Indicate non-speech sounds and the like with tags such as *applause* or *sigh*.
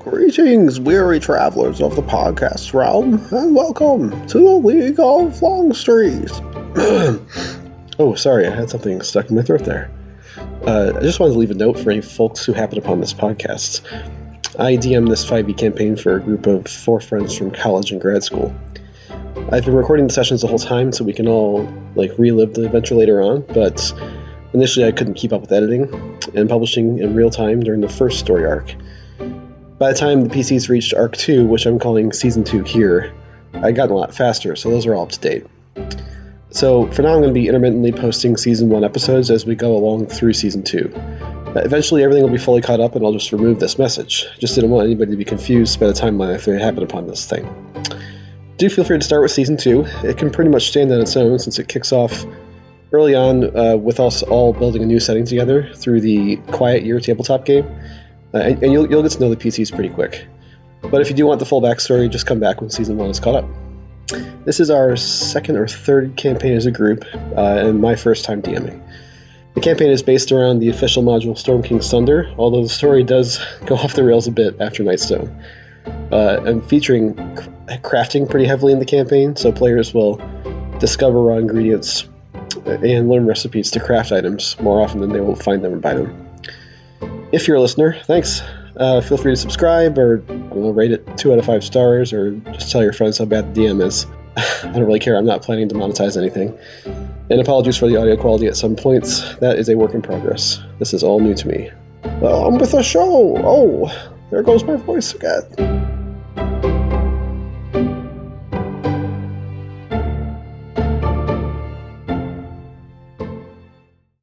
Greetings, weary travelers of the podcast realm, and welcome to the League of Longstreet. *clears throat* oh, sorry, I had something stuck in my throat there. Uh, I just wanted to leave a note for any folks who happen upon this podcast. I DM this 5e campaign for a group of four friends from college and grad school. I've been recording the sessions the whole time so we can all like relive the adventure later on, but initially I couldn't keep up with editing and publishing in real time during the first story arc. By the time the PCs reached Arc 2, which I'm calling Season 2 here, I'd gotten a lot faster, so those are all up to date. So for now, I'm going to be intermittently posting Season 1 episodes as we go along through Season 2. Uh, eventually, everything will be fully caught up, and I'll just remove this message. Just didn't want anybody to be confused by the timeline if they happen upon this thing. Do feel free to start with Season 2. It can pretty much stand on its own since it kicks off early on uh, with us all building a new setting together through the Quiet Year tabletop game uh, and, and you'll, you'll get to know the PCs pretty quick. But if you do want the full backstory, just come back when season one is caught up. This is our second or third campaign as a group, uh, and my first time DMing. The campaign is based around the official module Storm King's Thunder, although the story does *laughs* go off the rails a bit after Nightstone. Uh, I'm featuring crafting pretty heavily in the campaign, so players will discover raw ingredients and learn recipes to craft items more often than they will find them and buy them if you're a listener, thanks. Uh, feel free to subscribe or know, rate it two out of five stars or just tell your friends how bad the DM is. *laughs* I don't really care. I'm not planning to monetize anything. And apologies for the audio quality at some points. That is a work in progress. This is all new to me. Well, I'm with the show. Oh, there goes my voice again.